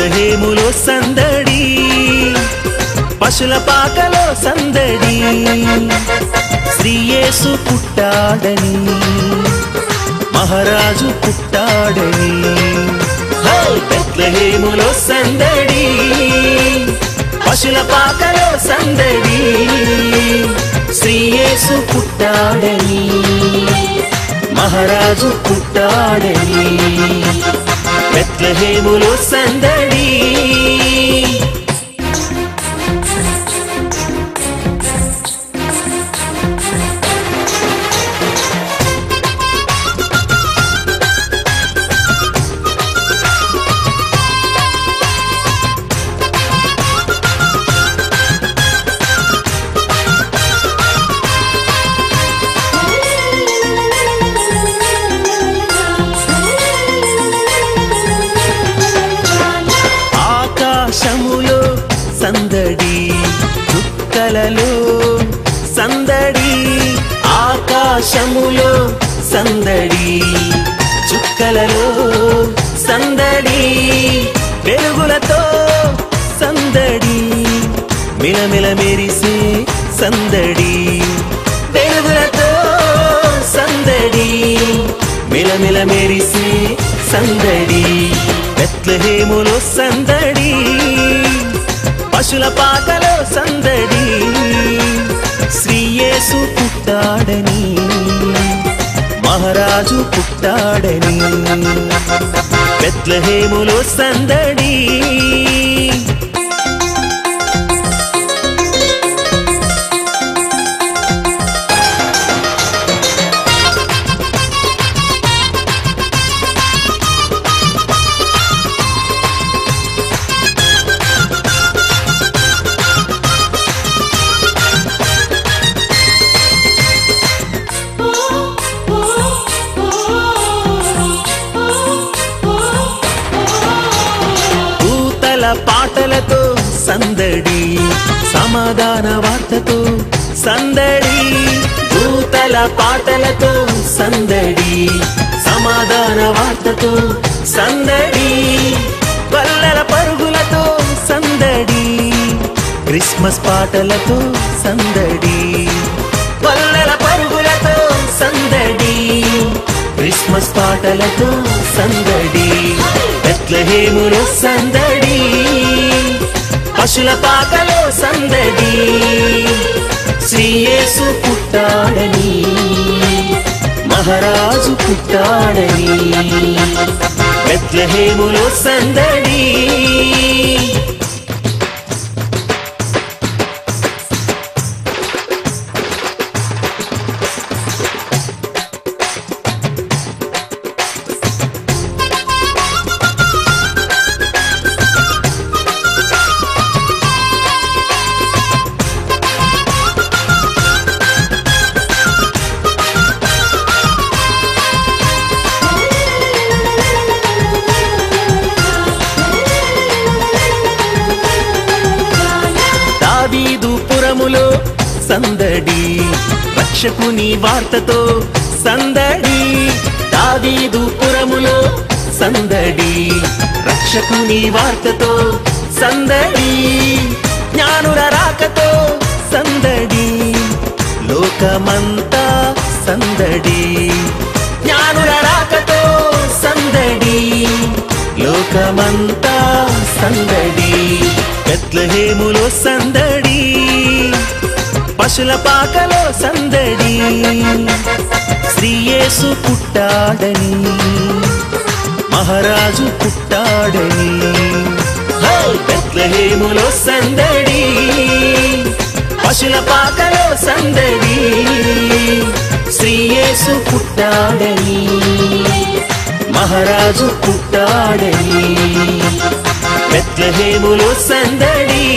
బెత్లహేములో సందడి పశుల పాకలో సందడి. శ్రీయేసు పుట్టాడని మహారాజు పుట్టాడని. హై! బెత్లహేములో సందడి పశుల పాకలో సందడి. శ్రీయేసు పుట్టాడని మహారాజు పుట్టాడని. బెత్లహేములో సందడి. ఆకాశములో సందడి చుక్కలలో సందడి ఆకాశములో సందడి చుక్కలలో సందడి వెలుగులతో సందడి మిలమిల మెరిసే సందడి వెలుగులతో సందడి మిలమిల మెరిసే సందడి బెత్లహేములో సందడి. పశుల పాకలో సందడి. శ్రీయేసు పుట్టాడని మహారాజు పుట్టాడని బెత్లహేములో సందడి. దూతల పాటలతో సందడి సమాధాన వార్తతో సందడి దూతల పాటలతో సందడి సమాధాన వార్తతో సందడి వల్లల పరుగులతో సందడి క్రిస్మస్ పాటలతో సందడి వల్లల పరుగులతో సందడి క్రిస్మస్ పాటలతో సందడి. హేములో సందడి పశుల పాకలో సందడి శ్రీయేసు పుట్టాడని మహారాజు పుట్టాడని బెత్లహేములో సందడి దావీదు సందడి రక్షకుని వార్తతో సందడి. దావీదు పురములో సందడి రక్షకుని వార్తతో సందడి. జ్ఞానుల రాకతో సందడి లోకమంతా సందడి. జ్ఞానుల రాకతో సందడి లోకమంతా సందడి. బెత్లహేములో సందడి. పశుల పాకలో సందడి. శ్రీయేసు పుట్టాడని మహారాజు పుట్టాడని. హై! బెత్లహేములో సందడి పశుల పాకలో సందడి. శ్రీయేసు పుట్టాడని మహారాజు పుట్టాడని బెత్లహేములో సందడి.